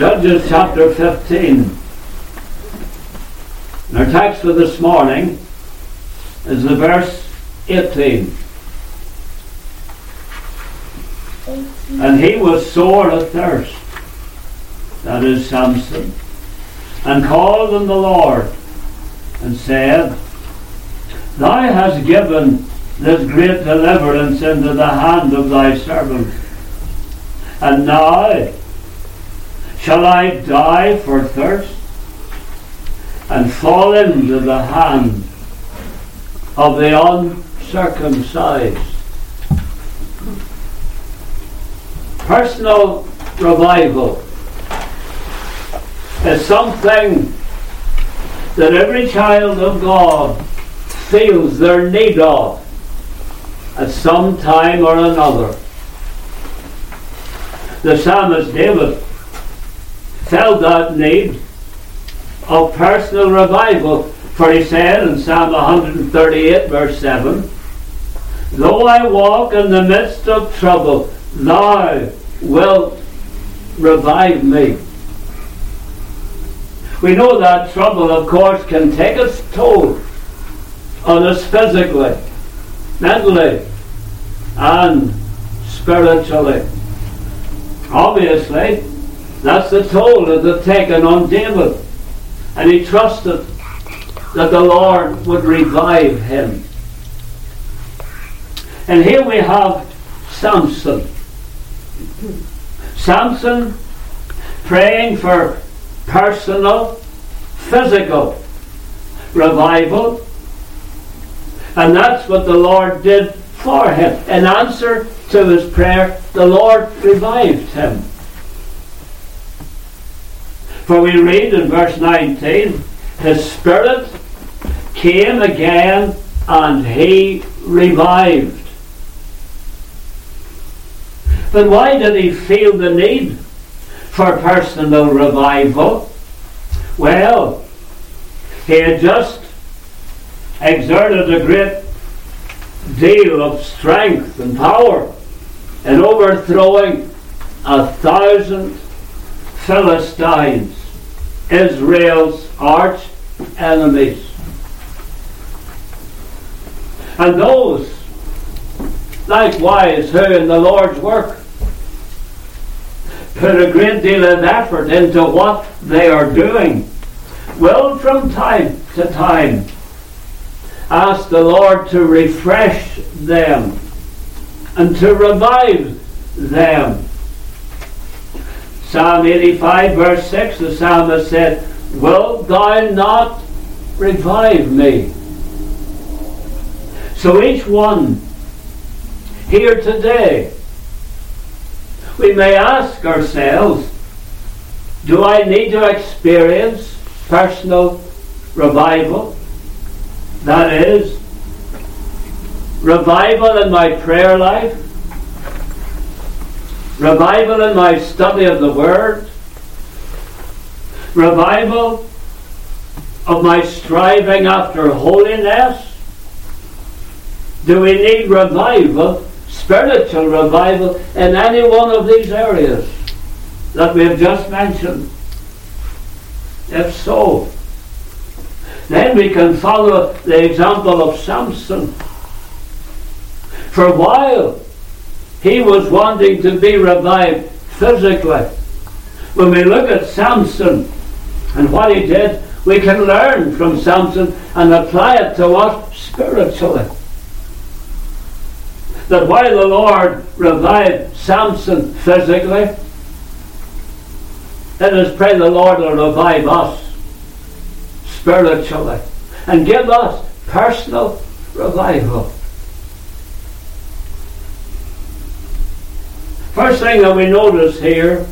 Judges chapter 15. And Our text for this morning is the verse 18. And he was sore athirst, that is Samson, and called on the Lord, and said, Thou hast given this great deliverance into the hand of thy servant. And now shall I die for thirst and fall into the hand of the uncircumcised? Personal revival is something that every child of God feels their need of at some time or another. The psalmist David felt that need of personal revival, for he said in Psalm 138, verse 7, Though I walk in the midst of trouble, thou wilt revive me. We know that trouble, of course, can take its toll on us physically, mentally, and spiritually. Obviously, that's the toll that they've taken on David. And he trusted that the Lord would revive him. And here we have Samson. Samson praying for personal, physical revival and that's what the Lord did for him. In answer to his prayer, the Lord revived him. For we read in verse 19, his spirit came again and he revived. But why did he feel the need for personal revival? Well, he had just exerted a great deal of strength and power in overthrowing a thousand Philistines, Israel's arch enemies. And those, likewise, who in the Lord's work put a great deal of effort into what they are doing, will from time to time ask the Lord to refresh them and to revive them. Psalm 85, verse 6, the psalmist said, Wilt thou not revive me? So each one here today, we may ask ourselves, do I need to experience personal revival? That is, revival in my prayer life, revival in my study of the Word, revival of my striving after holiness. Do we need revival, spiritual revival, in any one of these areas that we have just mentioned? If so, then we can follow the example of Samson. For a while, he was wanting to be revived physically. When we look at Samson and what he did, we can learn from Samson and apply it to us spiritually. That while the Lord revived Samson physically, let us pray the Lord will revive us spiritually and give us personal revival. First thing that we notice here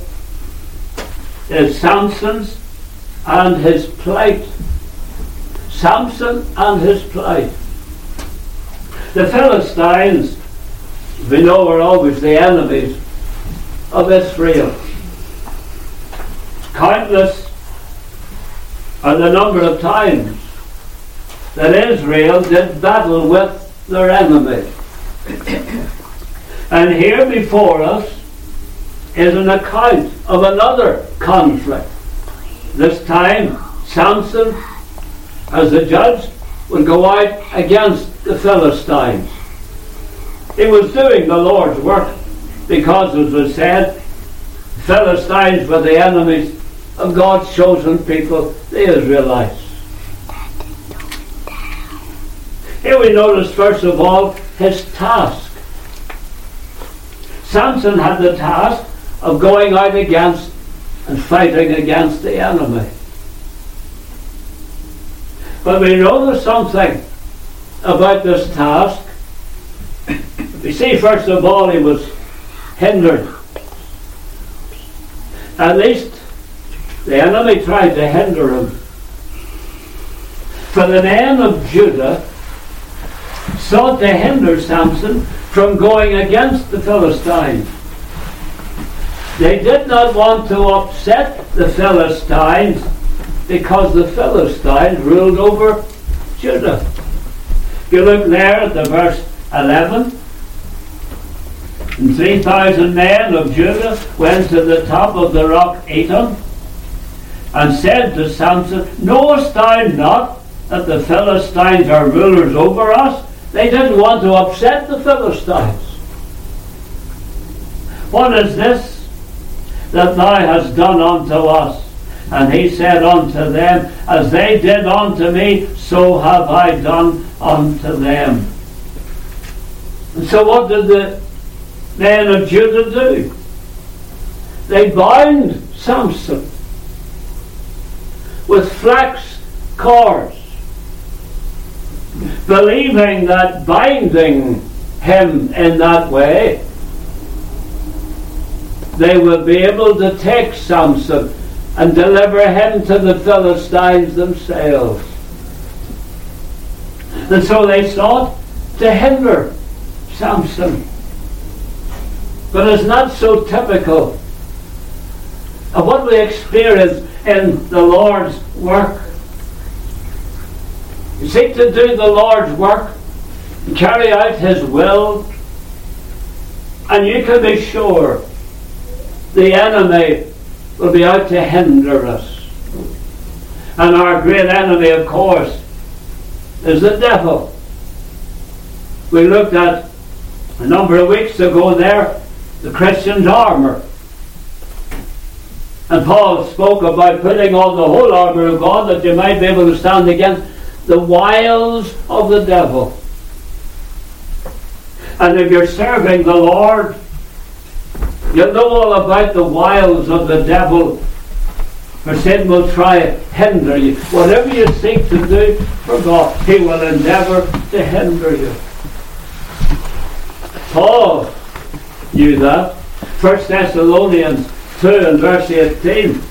is Samson's and his plight. Samson and his plight. The Philistines, we know, were always the enemies of Israel. Countless and the number of times that Israel did battle with their enemy. And here before us is an account of another conflict. This time, Samson, as the judge, would go out against the Philistines. He was doing the Lord's work because, as was said, Philistines were the enemies of God's chosen people, the Israelites. Here we notice, first of all, his task. Samson had the task of going out against and fighting against the enemy. But we notice something about this task. We see, first of all, he was hindered. At least the enemy tried to hinder him. For the men of Judah sought to hinder Samson from going against the Philistines. They did not want to upset the Philistines because the Philistines ruled over Judah. If you look there at the verse 11, and 3,000 men of Judah went to the top of the rock Etam and said to Samson, Knowest thou not that the Philistines are rulers over us? They didn't want to upset the Philistines. What is this that thou hast done unto us? And he said unto them, As they did unto me, so have I done unto them. And so what did the men of Judah do? They bound Samson with flax cords, believing that binding him in that way, they would be able to take Samson and deliver him to the Philistines themselves. And so they sought to hinder Samson. But it's not so typical of what we experience in the Lord's work. You seek to do the Lord's work and carry out His will, and you can be sure the enemy will be out to hinder us. And our great enemy, of course, is the devil. We looked at a number of weeks ago there the Christian's armour. And Paul spoke about putting on the whole armour of God that you might be able to stand against the wiles of the devil. And if you're serving the Lord, you know all about the wiles of the devil. For Satan will try to hinder you. Whatever you seek to do for God, he will endeavour to hinder you. Paul knew that. First Thessalonians 2 and verse 18.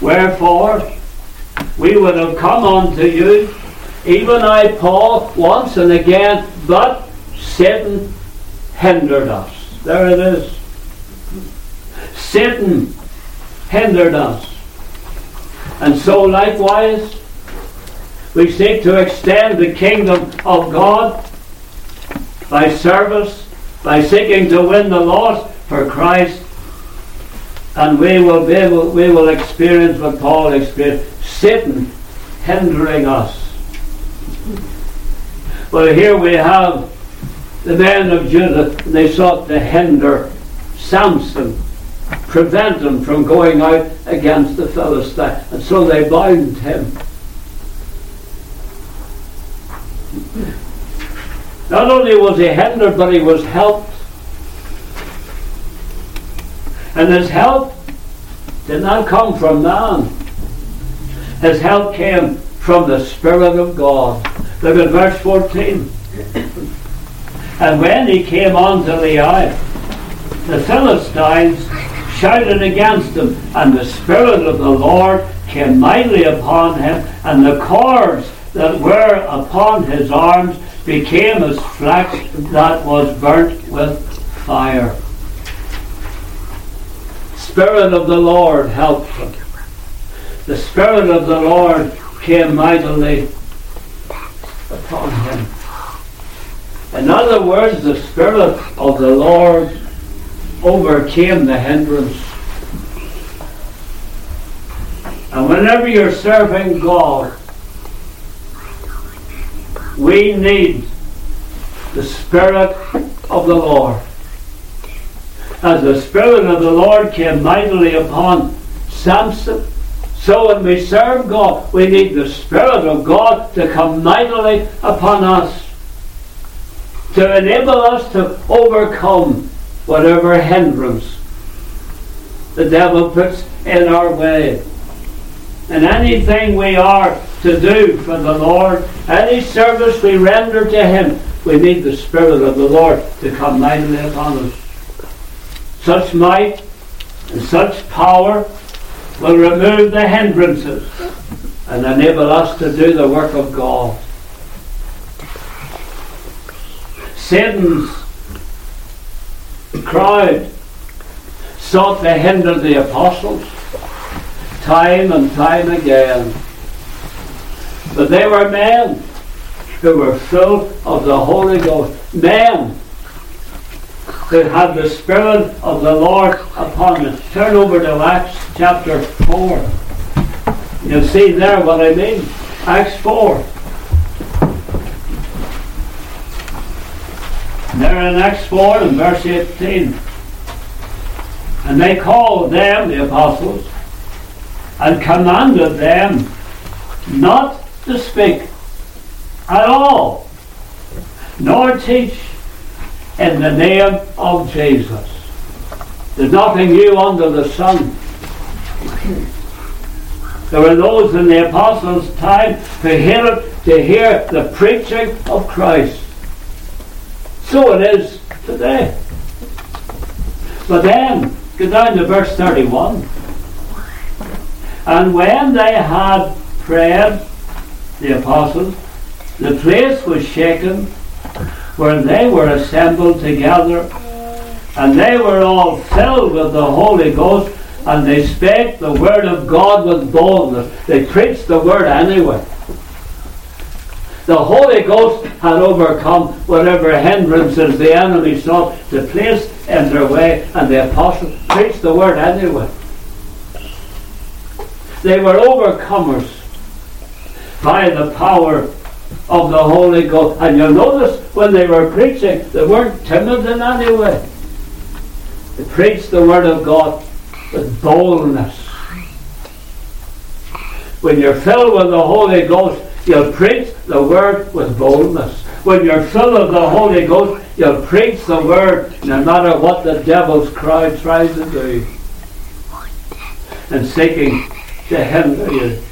Wherefore, we would have come unto you, even I, Paul, once and again, but Satan hindered us. There it is. Satan hindered us. And so, likewise, we seek to extend the kingdom of God by service, by seeking to win the lost for Christ, and we will be able, we will experience what Paul experienced Satan hindering us. But here we have the men of Judah, they sought to hinder Samson prevent him from going out against the Philistine. And so they bound him. Not only was he hindered, but he was helped. And his help did not come from man. His help came from the Spirit of God. Look at verse 14. And when he came unto Lehi, the Philistines shouted against him, and the Spirit of the Lord came mightily upon him, and the cords that were upon his arms became as flax that was burnt with fire. Spirit of the Lord helped him. The Spirit of the Lord came mightily upon him. In other words, the Spirit of the Lord overcame the hindrance. And whenever you're serving God, we need the Spirit of the Lord. As the Spirit of the Lord came mightily upon Samson, so when we serve God, we need the Spirit of God to come mightily upon us, to enable us to overcome whatever hindrance the devil puts in our way. And anything we are to do for the Lord, any service we render to Him, we need the Spirit of the Lord to come mightily upon us. Such might and such power will remove the hindrances and enable us to do the work of God. Satan's crowd sought to hinder the apostles time and time again. But they were men who were full of the Holy Ghost. Men who had the Spirit of the Lord upon them. Turn over to Acts chapter 4. You'll see there what I mean. Acts 4. There in Acts 4 and verse 18. And they called them, the apostles, and commanded them not to speak at all, nor teach in the name of Jesus. There's nothing new under the sun. There were those in the apostles' time who hear to hear the preaching of Christ. So it is today. But then, go down to verse 31. And when they had prayed, the apostles, the place was shaken where they were assembled together, and they were all filled with the Holy Ghost, and they spake the word of God with boldness. They preached the word anyway. The Holy Ghost had overcome whatever hindrances the enemy sought to place in their way, and the apostles preached the word anyway. They were overcomers by the power of the Holy Ghost. And you'll notice when they were preaching, they weren't timid in any way. They preached the Word of God with boldness. When you're filled with the Holy Ghost, you'll preach the Word with boldness. When you're filled with the Holy Ghost, you'll preach the Word no matter what the devil's crowd tries to do and seeking to hinder you.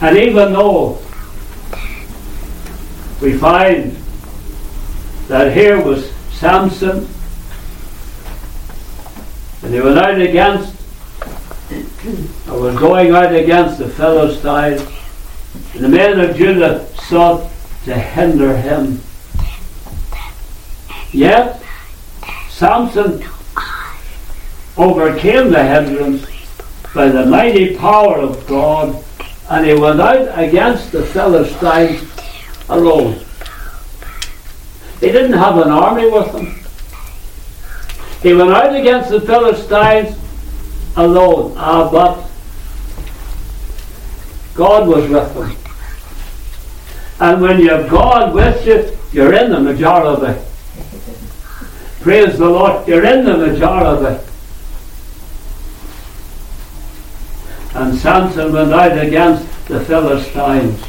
And even though we find that here was Samson, and he went out against, or was going out against the Philistines, and the men of Judah sought to hinder him. Yet, Samson overcame the hindrance by the mighty power of God and he went out against the Philistines alone. He didn't have an army with him. He went out against the Philistines alone. Ah, but God was with him. And when you have God with you, you're in the majority. Praise the Lord, you're in the majority. And Samson went out against the Philistines.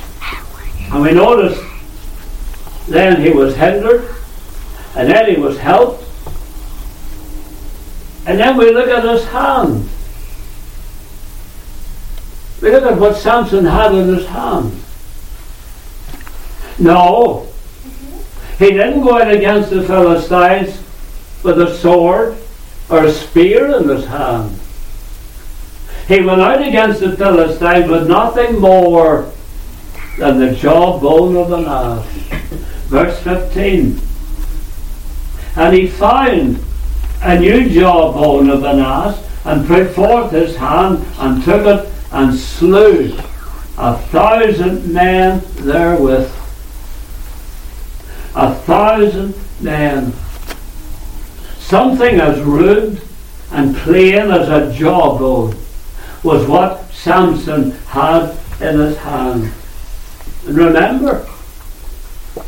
And we notice then he was hindered, and then he was helped. And then we look at his hand. We look at what Samson had in his hand. No, he didn't go out against the Philistines with a sword or a spear in his hand. He went out against the Philistines with nothing more than the jawbone of an ass. Verse 15. And he found a new jawbone of an ass, and put forth his hand, and took it, and slew a thousand men therewith. A thousand men. Something as rude and plain as a jawbone was what Samson had in his hand. And remember,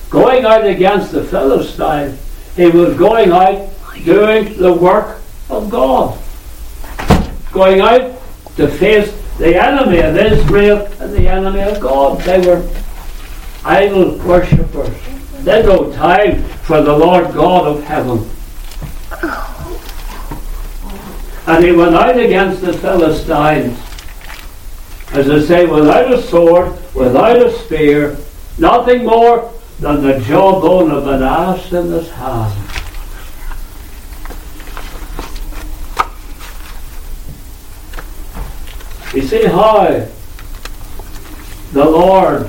going out against the Philistine, he was going out doing the work of God. Going out to face the enemy of Israel and the enemy of God. They were idol worshippers. They had no time for the Lord God of heaven. And he went out against the Philistines, as I say, without a sword, without a spear, nothing more than the jawbone of an ass in his hand. You see how the Lord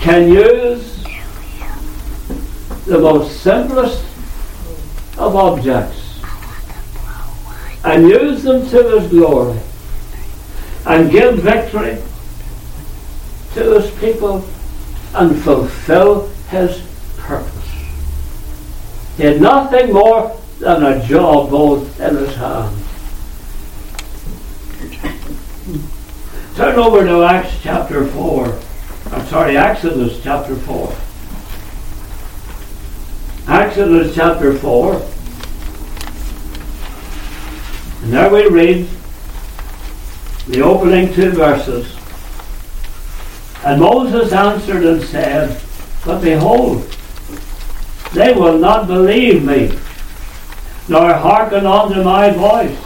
can use the most simplest of objects and use them to his glory and give victory to his people and fulfill his purpose. He had nothing more than a jawbone in his hand. Turn over to Acts chapter 4. I'm sorry, Exodus chapter 4. Exodus chapter 4. And there we read the opening two verses. And Moses answered and said, But behold, they will not believe me, nor hearken unto my voice.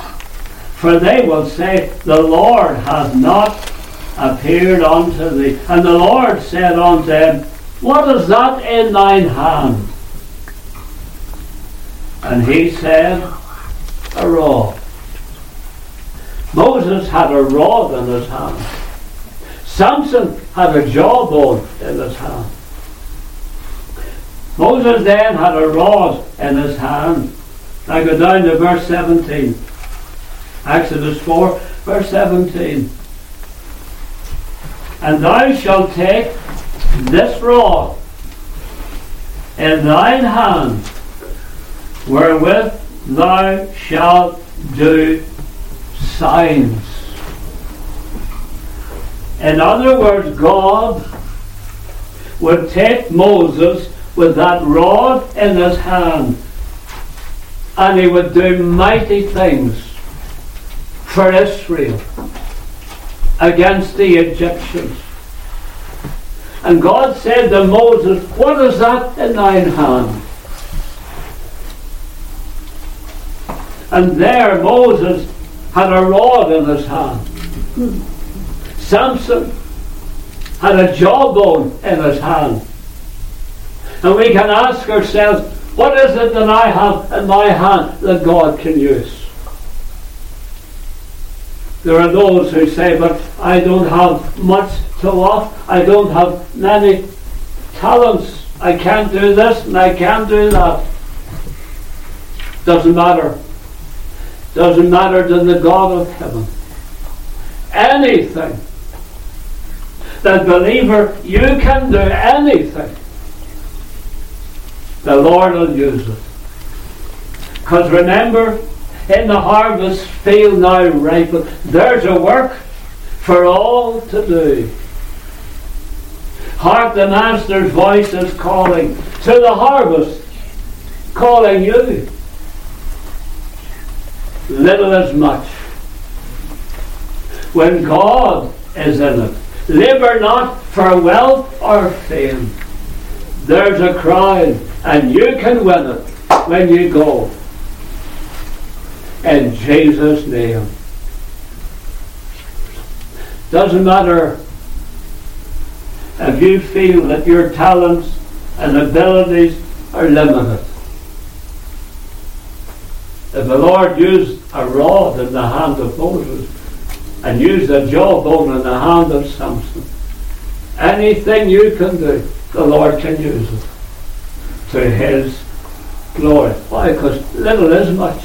For they will say, The Lord hath not appeared unto thee. And the Lord said unto him, What is that in thine hand? And he said, A rod. Moses had a rod in his hand. Samson had a jawbone in his hand. Moses then had a rod in his hand. I go down to verse 17. Exodus 4, verse 17. And thou shalt take this rod in thine hand, wherewith thou shalt do signs. In other words, God would take Moses with that rod in his hand and he would do mighty things for Israel against the Egyptians. And God said to Moses, What is that in thine hand? And there Moses had a rod in his hand. Samson had a jawbone in his hand. And we can ask ourselves, what is it that I have in my hand that God can use? There are those who say, but I don't have much to offer. I don't have many talents. I can't do this and I can't do that. Doesn't matter. Doesn't matter to the God of heaven. Anything. That believer, you can do anything. The Lord will use it. Because remember, in the harvest field now ripen. There's a work for all to do. Hark the Master's voice is calling to the harvest, calling you. Little as much. When God is in it, labour not for wealth or fame. There's a crowd, and you can win it when you go in Jesus' name. Doesn't matter if you feel that your talents and abilities are limited. If the Lord used a rod in the hand of Moses and used a jawbone in the hand of Samson, anything you can do, the Lord can use it to his glory. Why? Because little is much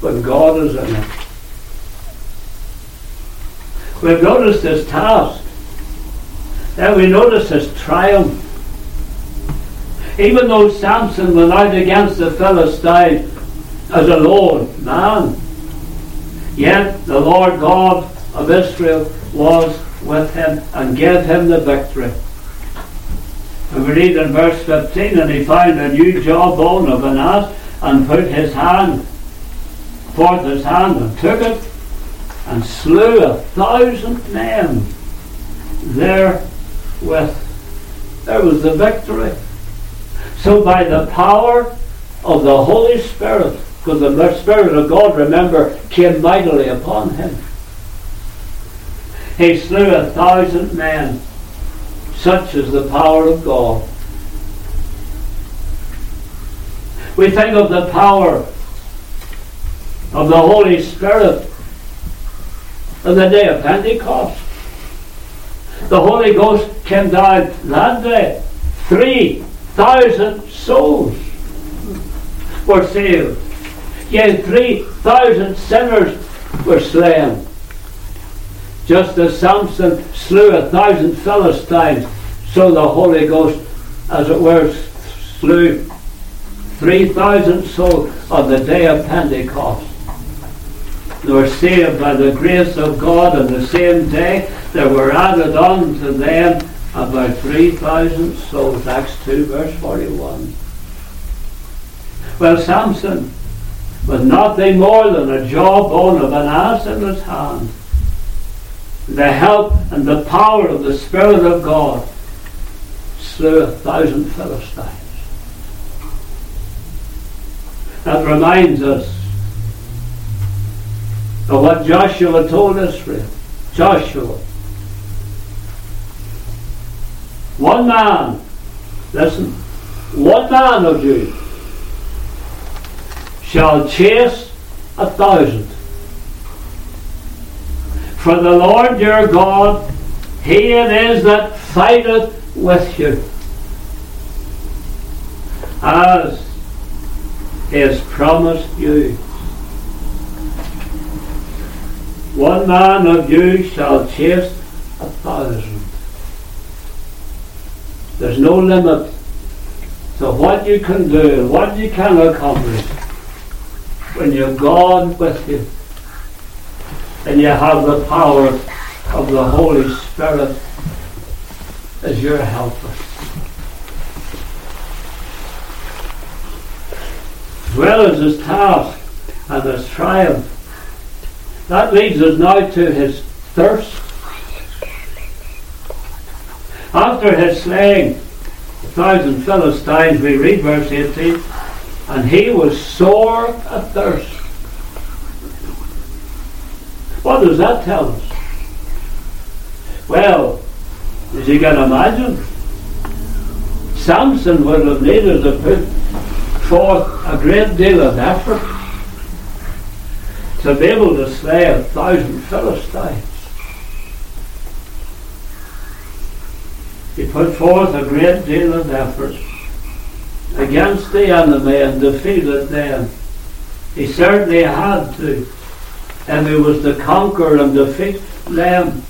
but God is in it. We've noticed his task. Then we notice his triumph. Even though Samson went out against the Philistines as a lone man, yet the Lord God of Israel was with him and gave him the victory. And we read in verse 15, and he found a new jawbone of an ass and put his hand forth his hand and took it and slew a thousand men therewith. There was the victory. So by the power of the Holy Spirit, because the Spirit of God, remember, came mightily upon him. He slew a thousand men. Such is the power of God. We think of the power of the Holy Spirit on the day of Pentecost. The Holy Ghost came down that day. Three thousand souls were saved. Yet three thousand sinners were slain. Just as Samson slew a thousand Philistines, so the Holy Ghost, as it were, slew 3,000 souls on the day of Pentecost. They were saved by the grace of God on the same day. There were added on to them about 3,000 souls. Acts 2, verse 41. Well, Samson was nothing more than a jawbone of an ass in his hand the help and the power of the Spirit of God slew a thousand Philistines. That reminds us of what Joshua told Israel. Joshua. One man, listen, one man of you shall chase a thousand for the Lord your God, he it is that fighteth with you. As has promised you. One man of you shall chase a thousand. There's no limit to what you can do what you can accomplish when you're God with you and you have the power of the Holy Spirit as your helper. As well as his task and his triumph. That leads us now to his thirst. After his slaying a thousand Philistines, we read verse 18, and he was sore athirst. What does that tell us? Well, as you can imagine, Samson would have needed to put forth a great deal of effort to be able to slay a thousand Philistines. He put forth a great deal of effort against the enemy and defeated them. He certainly had to and he was to conquer and defeat them.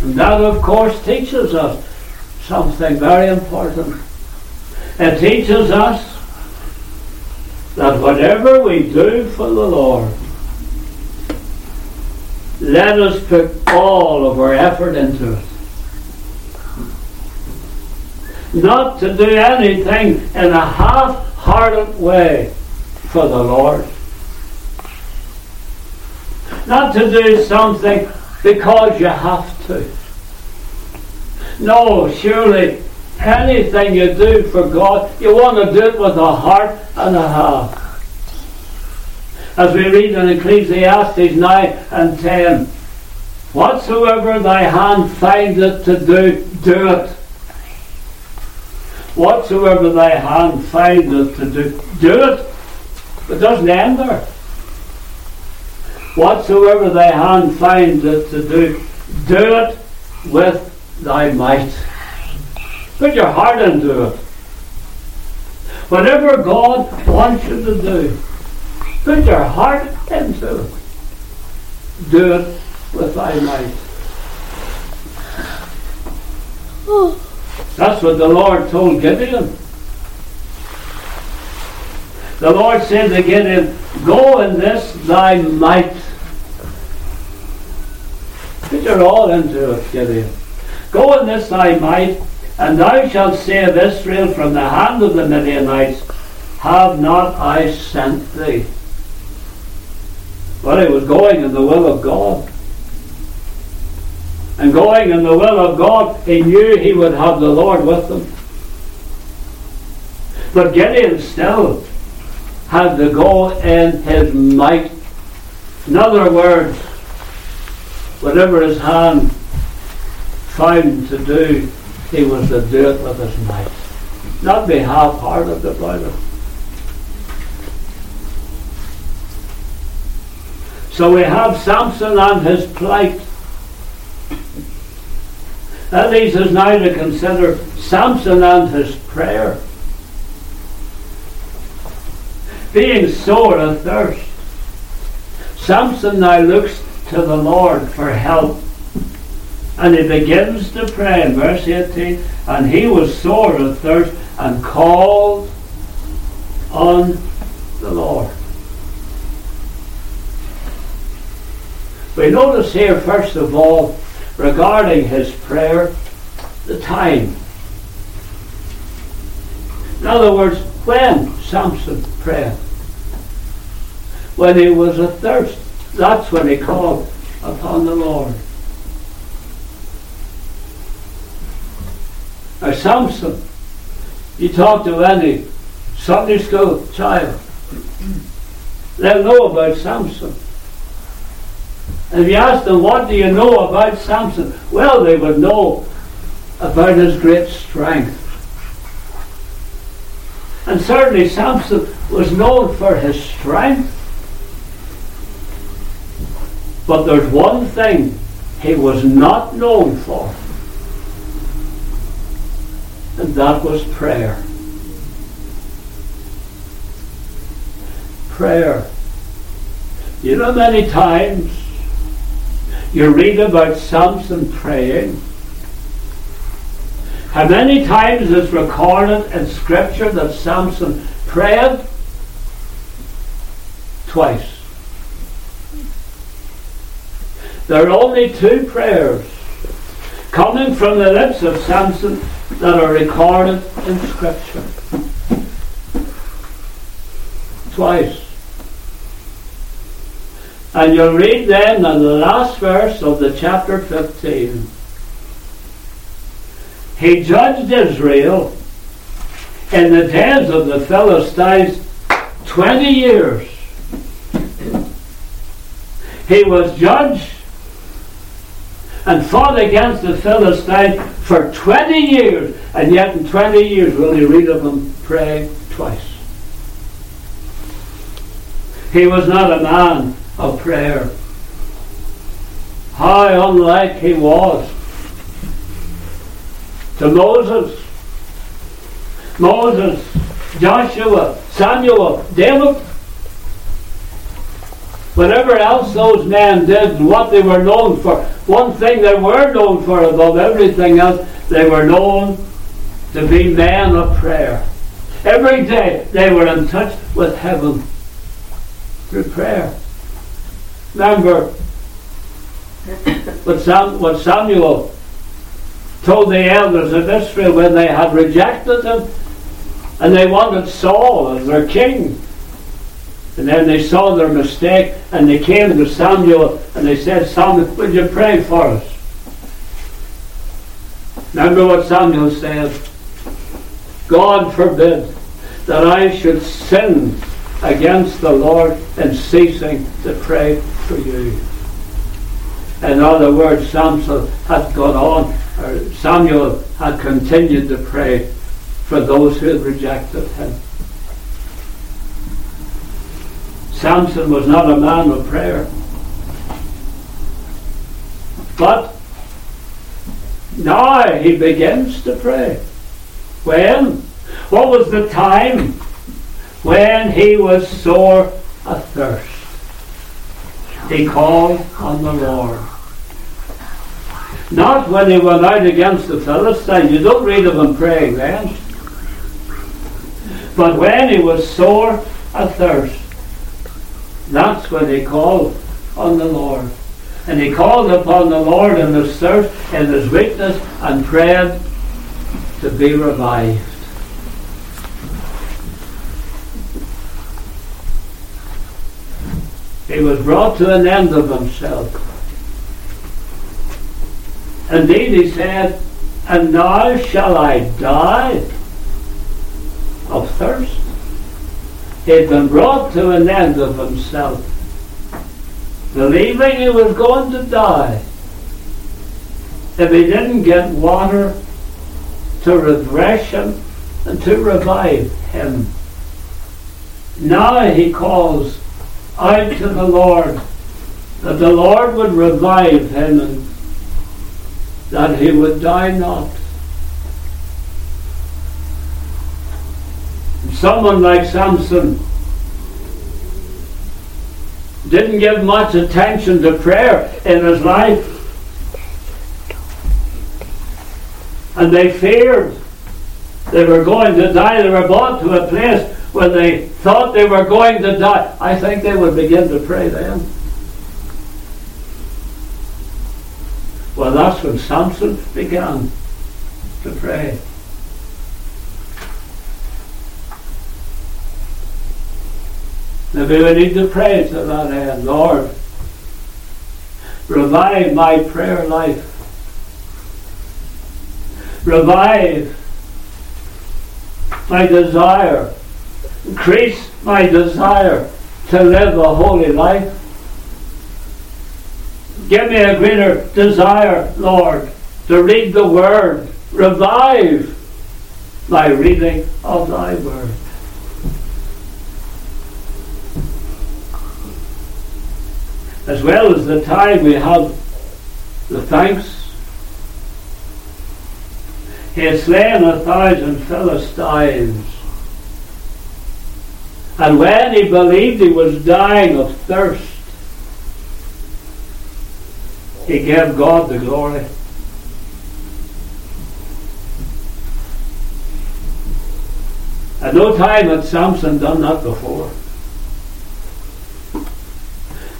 And that, of course, teaches us something very important. It teaches us that whatever we do for the Lord, let us put all of our effort into it. Not to do anything in a half hearted way for the Lord not to do something because you have to. No, surely anything you do for God, you want to do it with a heart and a half. As we read in Ecclesiastes 9 and 10, whatsoever thy hand findeth to do, do it. Whatsoever thy hand findeth to do, do it. It doesn't end there. Whatsoever thy hand findeth to do, do it with thy might. Put your heart into it. Whatever God wants you to do, put your heart into it. Do it with thy might. Oh. That's what the Lord told Gideon. The Lord said to Gideon, Go in this thy might. Put your all into it, Gideon. Go in this thy might, and thou shalt save Israel from the hand of the Midianites. Have not I sent thee? Well, he was going in the will of God. And going in the will of God, he knew he would have the Lord with him. But Gideon still had to go in his might. In other words, whatever his hand found to do, he was to do it with his might. Not be half-hearted about it. So we have Samson and his plight. That leads us now to consider Samson and his prayer. Being sore athirst, Samson now looks to the Lord for help. And he begins to pray in verse 18, and he was sore athirst and called on the Lord. We notice here, first of all, regarding his prayer, the time. In other words, when Samson prayed, when he was athirst, that's when he called upon the Lord. Now, Samson, you talk to any Sunday school child, they'll know about Samson. And if you ask them, what do you know about Samson? Well, they would know about his great strength. And certainly Samson was known for his strength. But there's one thing he was not known for. And that was prayer. Prayer. You know, many times you read about Samson praying. How many times is recorded in Scripture that Samson prayed? Twice. There are only two prayers coming from the lips of Samson that are recorded in Scripture. Twice. And you'll read then in the last verse of the chapter 15. He judged Israel in the days of the Philistines 20 years. He was judged and fought against the Philistines for 20 years, and yet in 20 years will you read of him pray twice. He was not a man of prayer. How unlike he was to Moses. Moses, Joshua, Samuel, David. Whatever else those men did and what they were known for, one thing they were known for above everything else, they were known to be men of prayer. Every day they were in touch with heaven through prayer. Remember what, Sam, what Samuel told the elders of Israel when they had rejected him and they wanted Saul as their king. And then they saw their mistake and they came to Samuel and they said, Samuel, would you pray for us? Remember what Samuel said? God forbid that I should sin against the Lord in ceasing to pray for you. In other words, Samson had gone on, or Samuel had continued to pray for those who had rejected him. Samson was not a man of prayer. But now he begins to pray. When? What was the time? When he was sore athirst. He called on the Lord. Not when he went out against the Philistines. You don't read of him praying then. But when he was sore athirst, that's when they called on the Lord. And he called upon the Lord in his thirst, in his weakness, and prayed to be revived. He was brought to an end of himself. Indeed, he said, And now shall I die of thirst. He had been brought to an end of himself, believing he was going to die if he didn't get water to refresh him and to revive him. Now he calls out to the Lord that the Lord would revive him and that he would die not. Someone like Samson didn't give much attention to prayer in his life. And they feared they were going to die. They were brought to a place when they thought they were going to die, I think they would begin to pray then. Well, that's when Samson began to pray. Maybe we need to pray to that end. Lord, revive my prayer life. Revive my desire increase my desire to live a holy life. Give me a greater desire, Lord, to read the Word. Revive my reading of Thy Word. As well as the time we have the thanks. He has slain a thousand Philistines and when he believed he was dying of thirst, he gave God the glory. At no time had Samson done that before.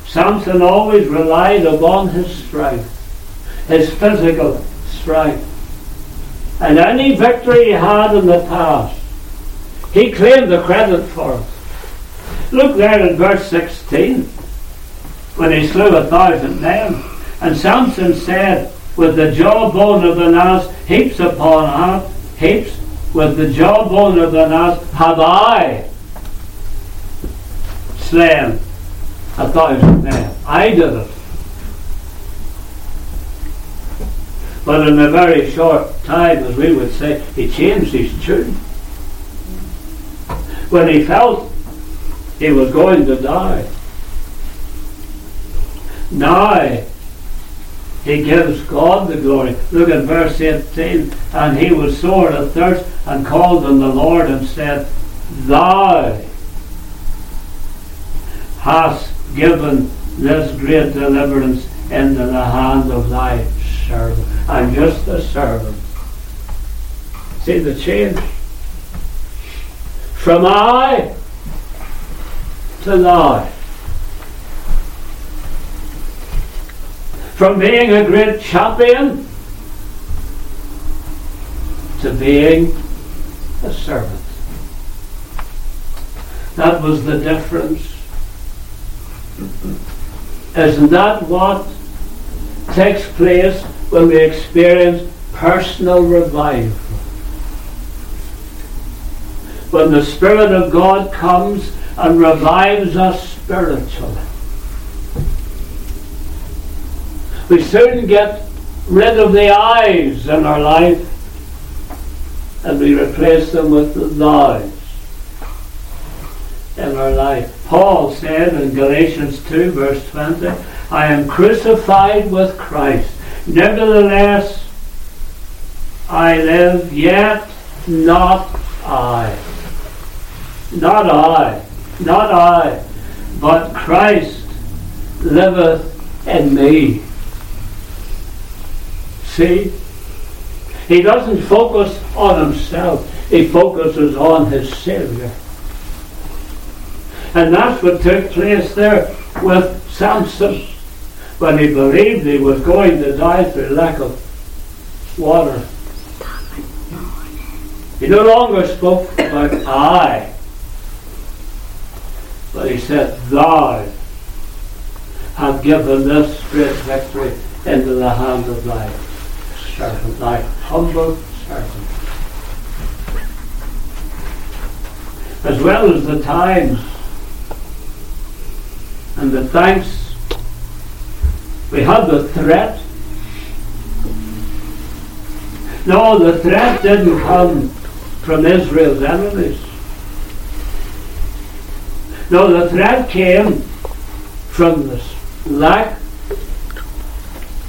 Samson always relied upon his strength, his physical strength. And any victory he had in the past, he claimed the credit for it. Look there in verse 16, when he slew a thousand men. And Samson said, with the jawbone of an ass, heaps upon heaps, with the jawbone of an ass, have I slain a thousand men. I did it. But in a very short time, as we would say, he changed his tune. When he felt he was going to die. Now he gives God the glory. Look at verse 18. And he was sore athirst and called on the Lord and said, Thou hast given this great deliverance into the hand of thy servant. I'm just a servant. See the change? From I to From being a great champion to being a servant. That was the difference. Isn't that what takes place when we experience personal revival? When the Spirit of God comes and revives us spiritually. We soon get rid of the eyes in our life and we replace them with the thous in our life. Paul said in Galatians 2, verse 20, I am crucified with Christ. Nevertheless, I live, yet not I. Not I not I, but Christ liveth in me. See? He doesn't focus on himself, he focuses on his Savior. And that's what took place there with Samson when he believed he was going to die through lack of water. He no longer spoke about I, he said, Thou have given this great victory into the hand of thy servant, thy humble servant. As well as the times and the thanks, we had the threat. No, the threat didn't come from Israel's enemies. No, the threat came from the lack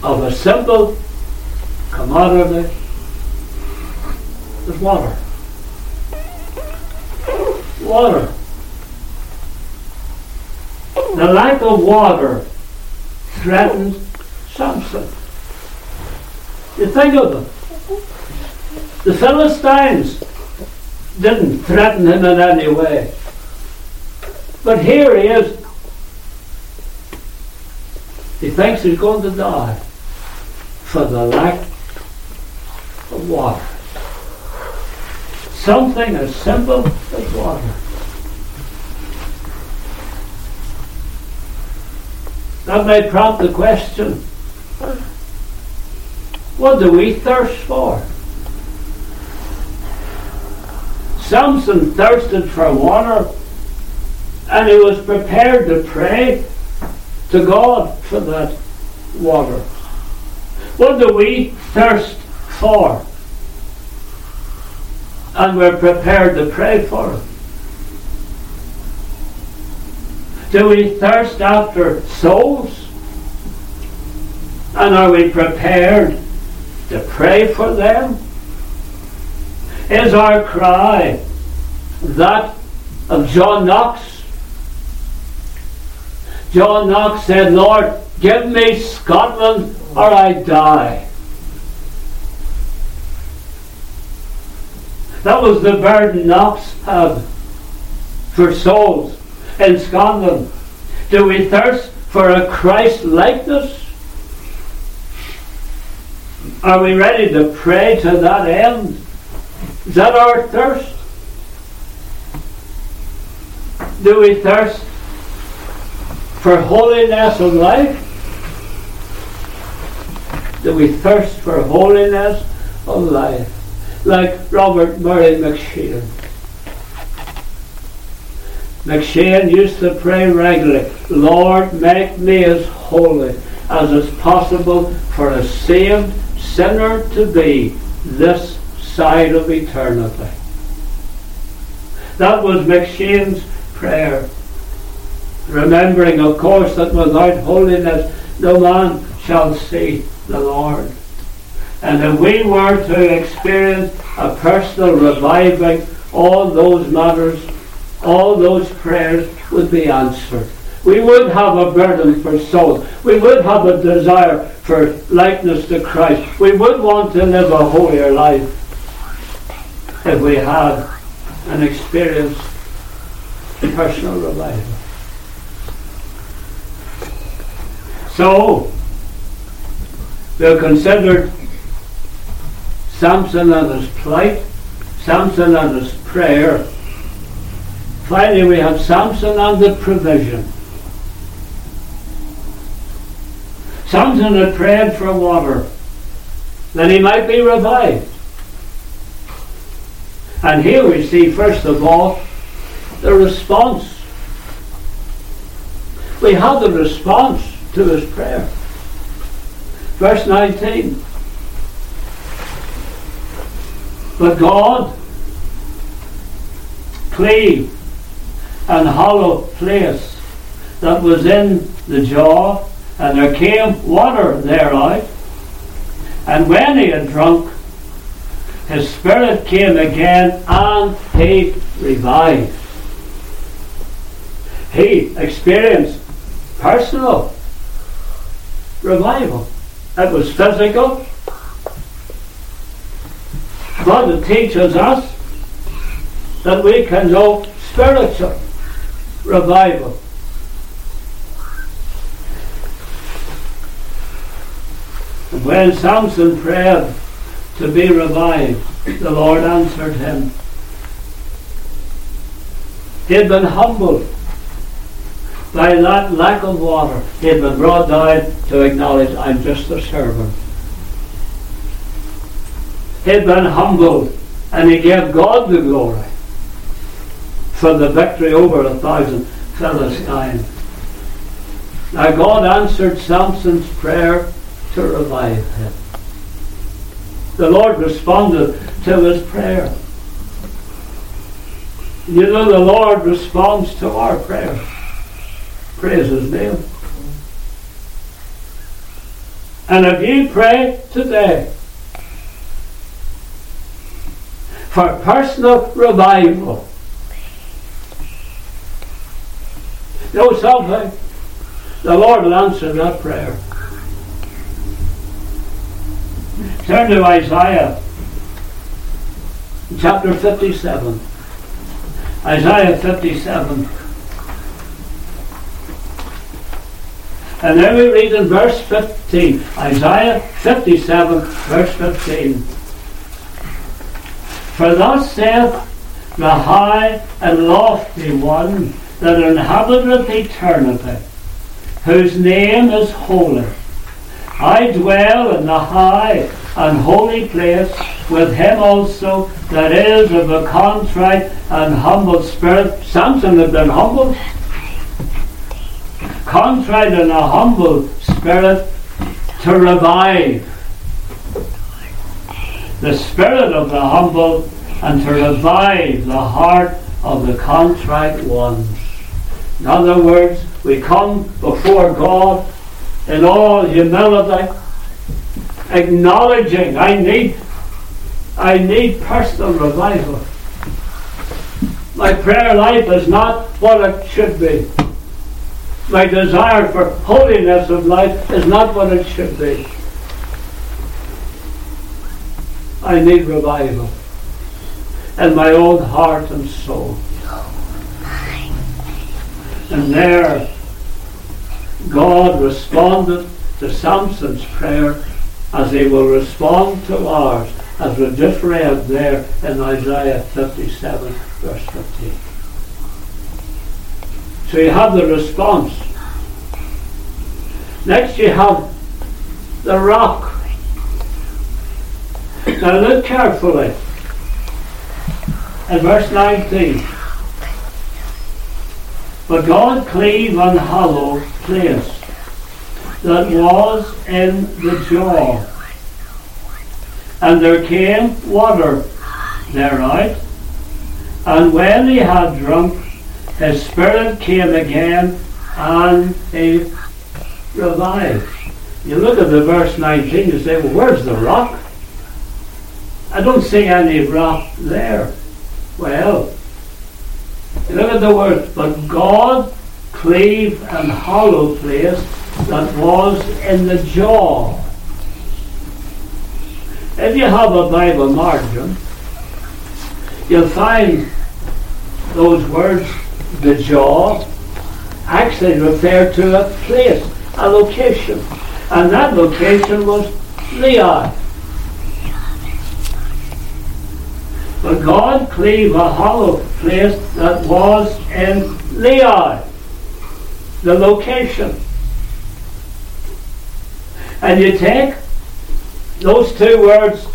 of a simple commodity water. Water. The lack of water threatened Samson. You think of it. The Philistines didn't threaten him in any way. But here he is. He thinks he's going to die for the lack of water. Something as simple as water. That may prompt the question what do we thirst for? Samson thirsted for water and he was prepared to pray to God for that water. What do we thirst for? And we're prepared to pray for it. Do we thirst after souls? And are we prepared to pray for them? Is our cry that of John Knox? John Knox said, Lord, give me Scotland or I die. That was the burden Knox had for souls in Scotland. Do we thirst for a Christ likeness? Are we ready to pray to that end? Is that our thirst? Do we thirst for holiness of life? Do we thirst for holiness of life? Like Robert Murray M'Cheyne. M'Cheyne used to pray regularly, Lord, make me as holy as is possible for a saved sinner to be this side of eternity. That was M'Cheyne's prayer. Remembering, of course, that without holiness no man shall see the Lord. And if we were to experience a personal reviving, all those matters, all those prayers would be answered. We would have a burden for souls. We would have a desire for likeness to Christ. We would want to live a holier life if we had an experience personal revival. So, have considered Samson and his plight, Samson and his prayer. Finally, we have Samson and the provision. Samson had prayed for water, that he might be revived. And here we see, first of all, the response. We have the response to his prayer. Verse 19. But God, cleave and hollow place that was in the jaw and there came water thereout. And when he had drunk, his spirit came again and he revived. He experienced personal revival. It was physical. God teaches us that we can know spiritual revival. When Samson prayed to be revived, the Lord answered him. He had been humbled by that lack of water. He had been brought down to acknowledge, I'm just a servant. He had been humbled and he gave God the glory for the victory over a thousand Philistines. Now God answered Samson's prayer to revive him. The Lord responded to his prayer. You know the Lord responds to our prayer. Praise his name. And if you pray today for personal revival, know something? The Lord will answer that prayer. Turn to Isaiah chapter 57. Isaiah 57. And then we read in verse 15. Isaiah 57, verse 15. For thus saith the high and lofty one that inhabiteth eternity, whose name is holy. I dwell in the high and holy place with him also that is of a contrite and humble spirit. Samson had been humble. Contrite and a humble spirit to revive the spirit of the humble and to revive the heart of the contrite ones. In other words, we come before God in all humility acknowledging I need I need personal revival. My prayer life is not what it should be. My desire for holiness of life is not what it should be. I need revival in my own heart and soul. And there, God responded to Samson's prayer as he will respond to ours, as we just read there in Isaiah 57, verse 15. So you have the response. Next you have the rock. Now look carefully at verse 19. But God cleave an hollow place that was in the jaw. And there came water thereout. And when he had drunk, his spirit came again and he revived. You look at the verse 19, you say, well, where's the rock? I don't see any rock there. Well, you look at the word, but God cleave and hollow place that was in the jaw. If you have a Bible margin, you'll find those words, the jaw, actually refer to a place, a location. And that location was Lehi. But God cleave a hollow place that was in Lehi, the location. And you take those two words,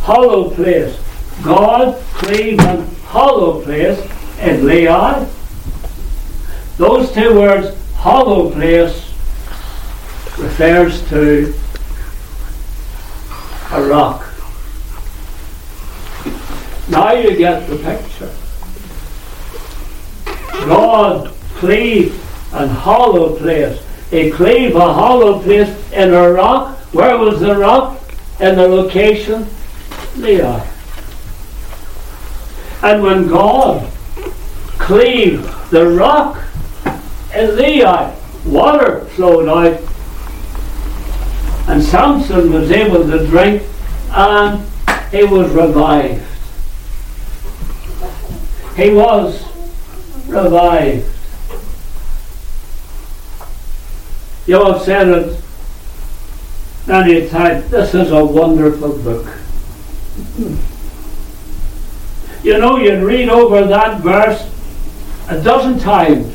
hollow place, God, cleave, a hollow place in Lehi. Those two words, hollow place, refers to a rock. Now you get the picture. God, cleave, and hollow place a cleave, a hollow place in a rock. Where was the rock? In the location? Lehi. And when God cleaved the rock in Lehi, water flowed out. And Samson was able to drink and he was revived. He was revived. You I've said it many times. This is a wonderful book. You know, you'd read over that verse a dozen times,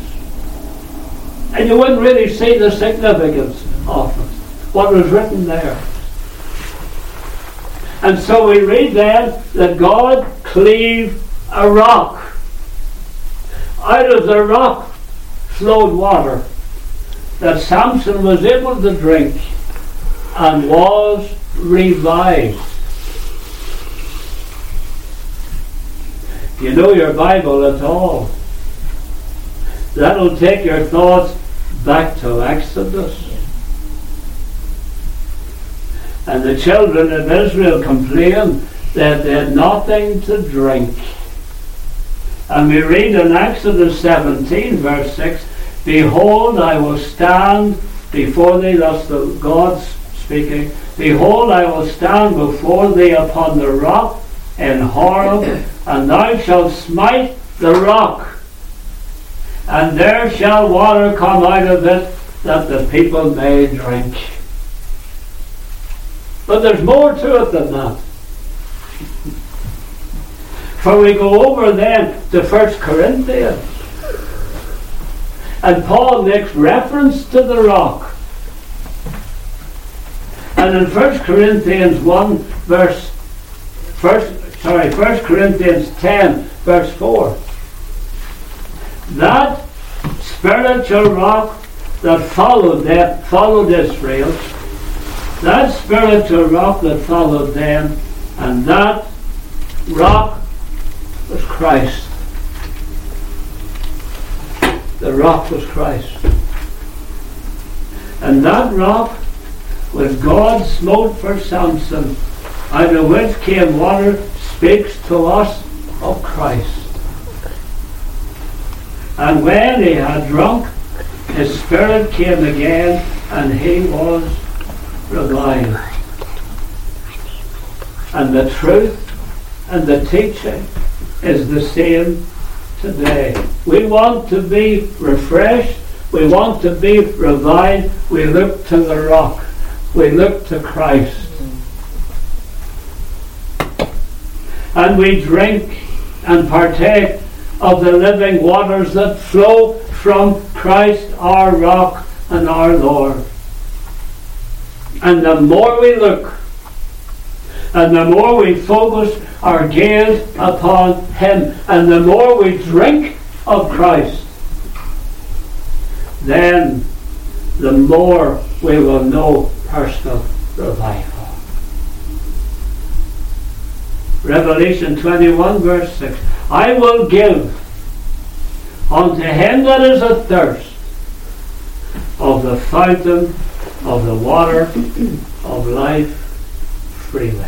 and you wouldn't really see the significance of it, what was written there. And so we read then that God cleaved a rock. Out of the rock flowed water that Samson was able to drink and was revived. You know your Bible at all. That'll take your thoughts back to Exodus. And the children of Israel complained that they had nothing to drink. And we read in Exodus 17, verse 6 Behold, I will stand before thee, that's the God's speaking. Behold, I will stand before thee upon the rock in Horeb, and thou shalt smite the rock, and there shall water come out of it that the people may drink. But there's more to it than that. For we go over then to First Corinthians. And Paul makes reference to the rock. And in 1 Corinthians 1 verse first sorry, 1 Corinthians 10 verse 4. That spiritual rock that followed them followed Israel, that spiritual rock that followed them, and that rock was Christ. The rock was Christ. And that rock was God smote for Samson, out of which came water, speaks to us of Christ. And when he had drunk, his spirit came again, and he was revived. And the truth and the teaching is the same today. We want to be refreshed. We want to be revived. We look to the rock. We look to Christ. And we drink and partake of the living waters that flow from Christ, our rock and our Lord. And the more we look, and the more we focus our gaze upon Him, and the more we drink of Christ, then the more we will know personal revival. Revelation 21, verse 6. I will give unto him that is athirst of the fountain of the water of life freely.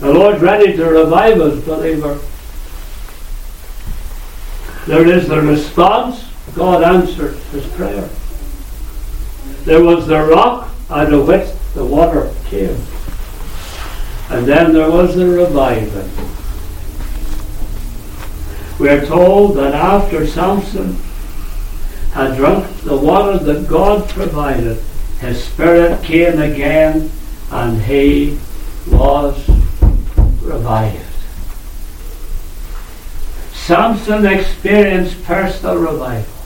The Lord's ready to revive us, believer. There is the response. God answered his prayer. There was the rock out of which the water came. And then there was the reviving. We are told that after Samson had drunk the water that God provided, his spirit came again and he was revived. Samson experienced personal revival.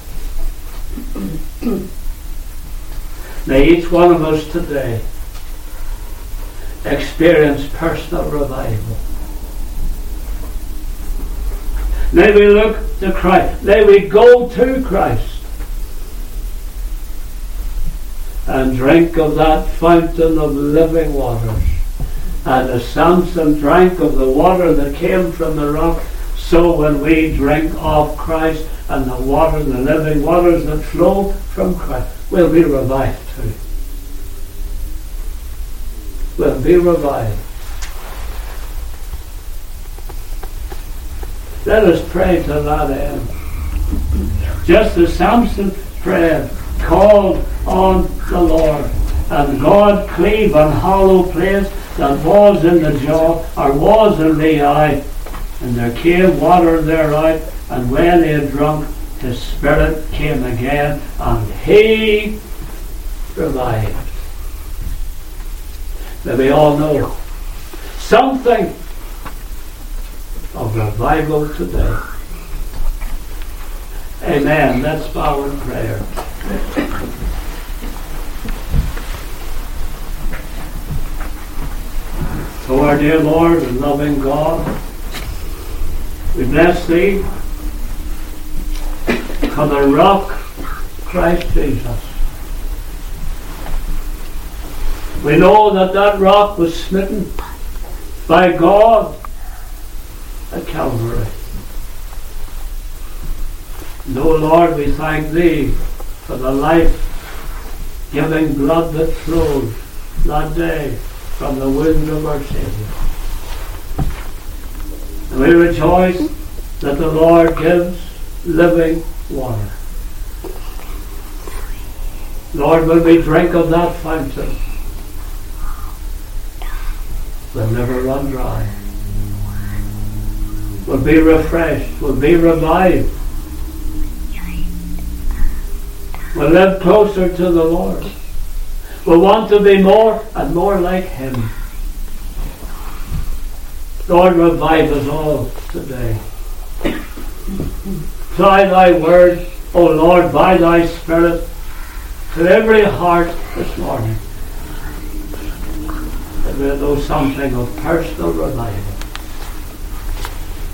May each one of us today experience personal revival. May we look to Christ. May we go to Christ and drink of that fountain of living waters. And as Samson drank of the water that came from the rock, so when we drink of Christ and the water, the living waters that flow from Christ, we'll be revived too. We'll be revived. Let us pray to that end. Just as Samson prayed, called on the Lord, and God cleave an hollow place that was in the jaw, or was in Lehi, and there came water thereout, and when he had drunk, His Spirit came again and He revived. That we all know something of revival today. Amen. Bow in prayer. So, our dear Lord and loving God, we bless Thee for the rock, Christ Jesus. We know that that rock was smitten by God at Calvary. No, Lord, we thank Thee for the life-giving blood that flowed that day from the wound of our Savior. And we rejoice that the Lord gives living water. Lord, when we drink of that fountain, we'll never run dry. We'll be refreshed. We'll be revived. We'll live closer to the Lord. We want to be more and more like Him. Lord, revive us all today. Apply Thy word, O Lord, by Thy Spirit, to every heart this morning. That we'll something of personal revival.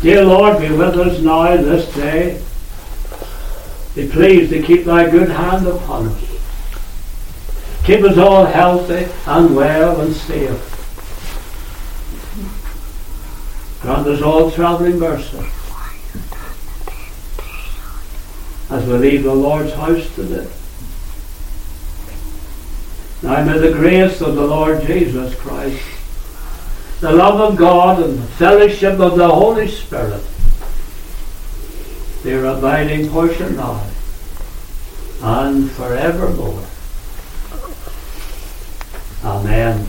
Dear Lord, be with us now this day. Be pleased to keep Thy good hand upon us. Keep us all healthy and well and safe. Grant us all travelling mercy as we leave the Lord's house today. Now may the grace of the Lord Jesus Christ, the love of God and the fellowship of the Holy Spirit be abiding portion now and forevermore. Amen.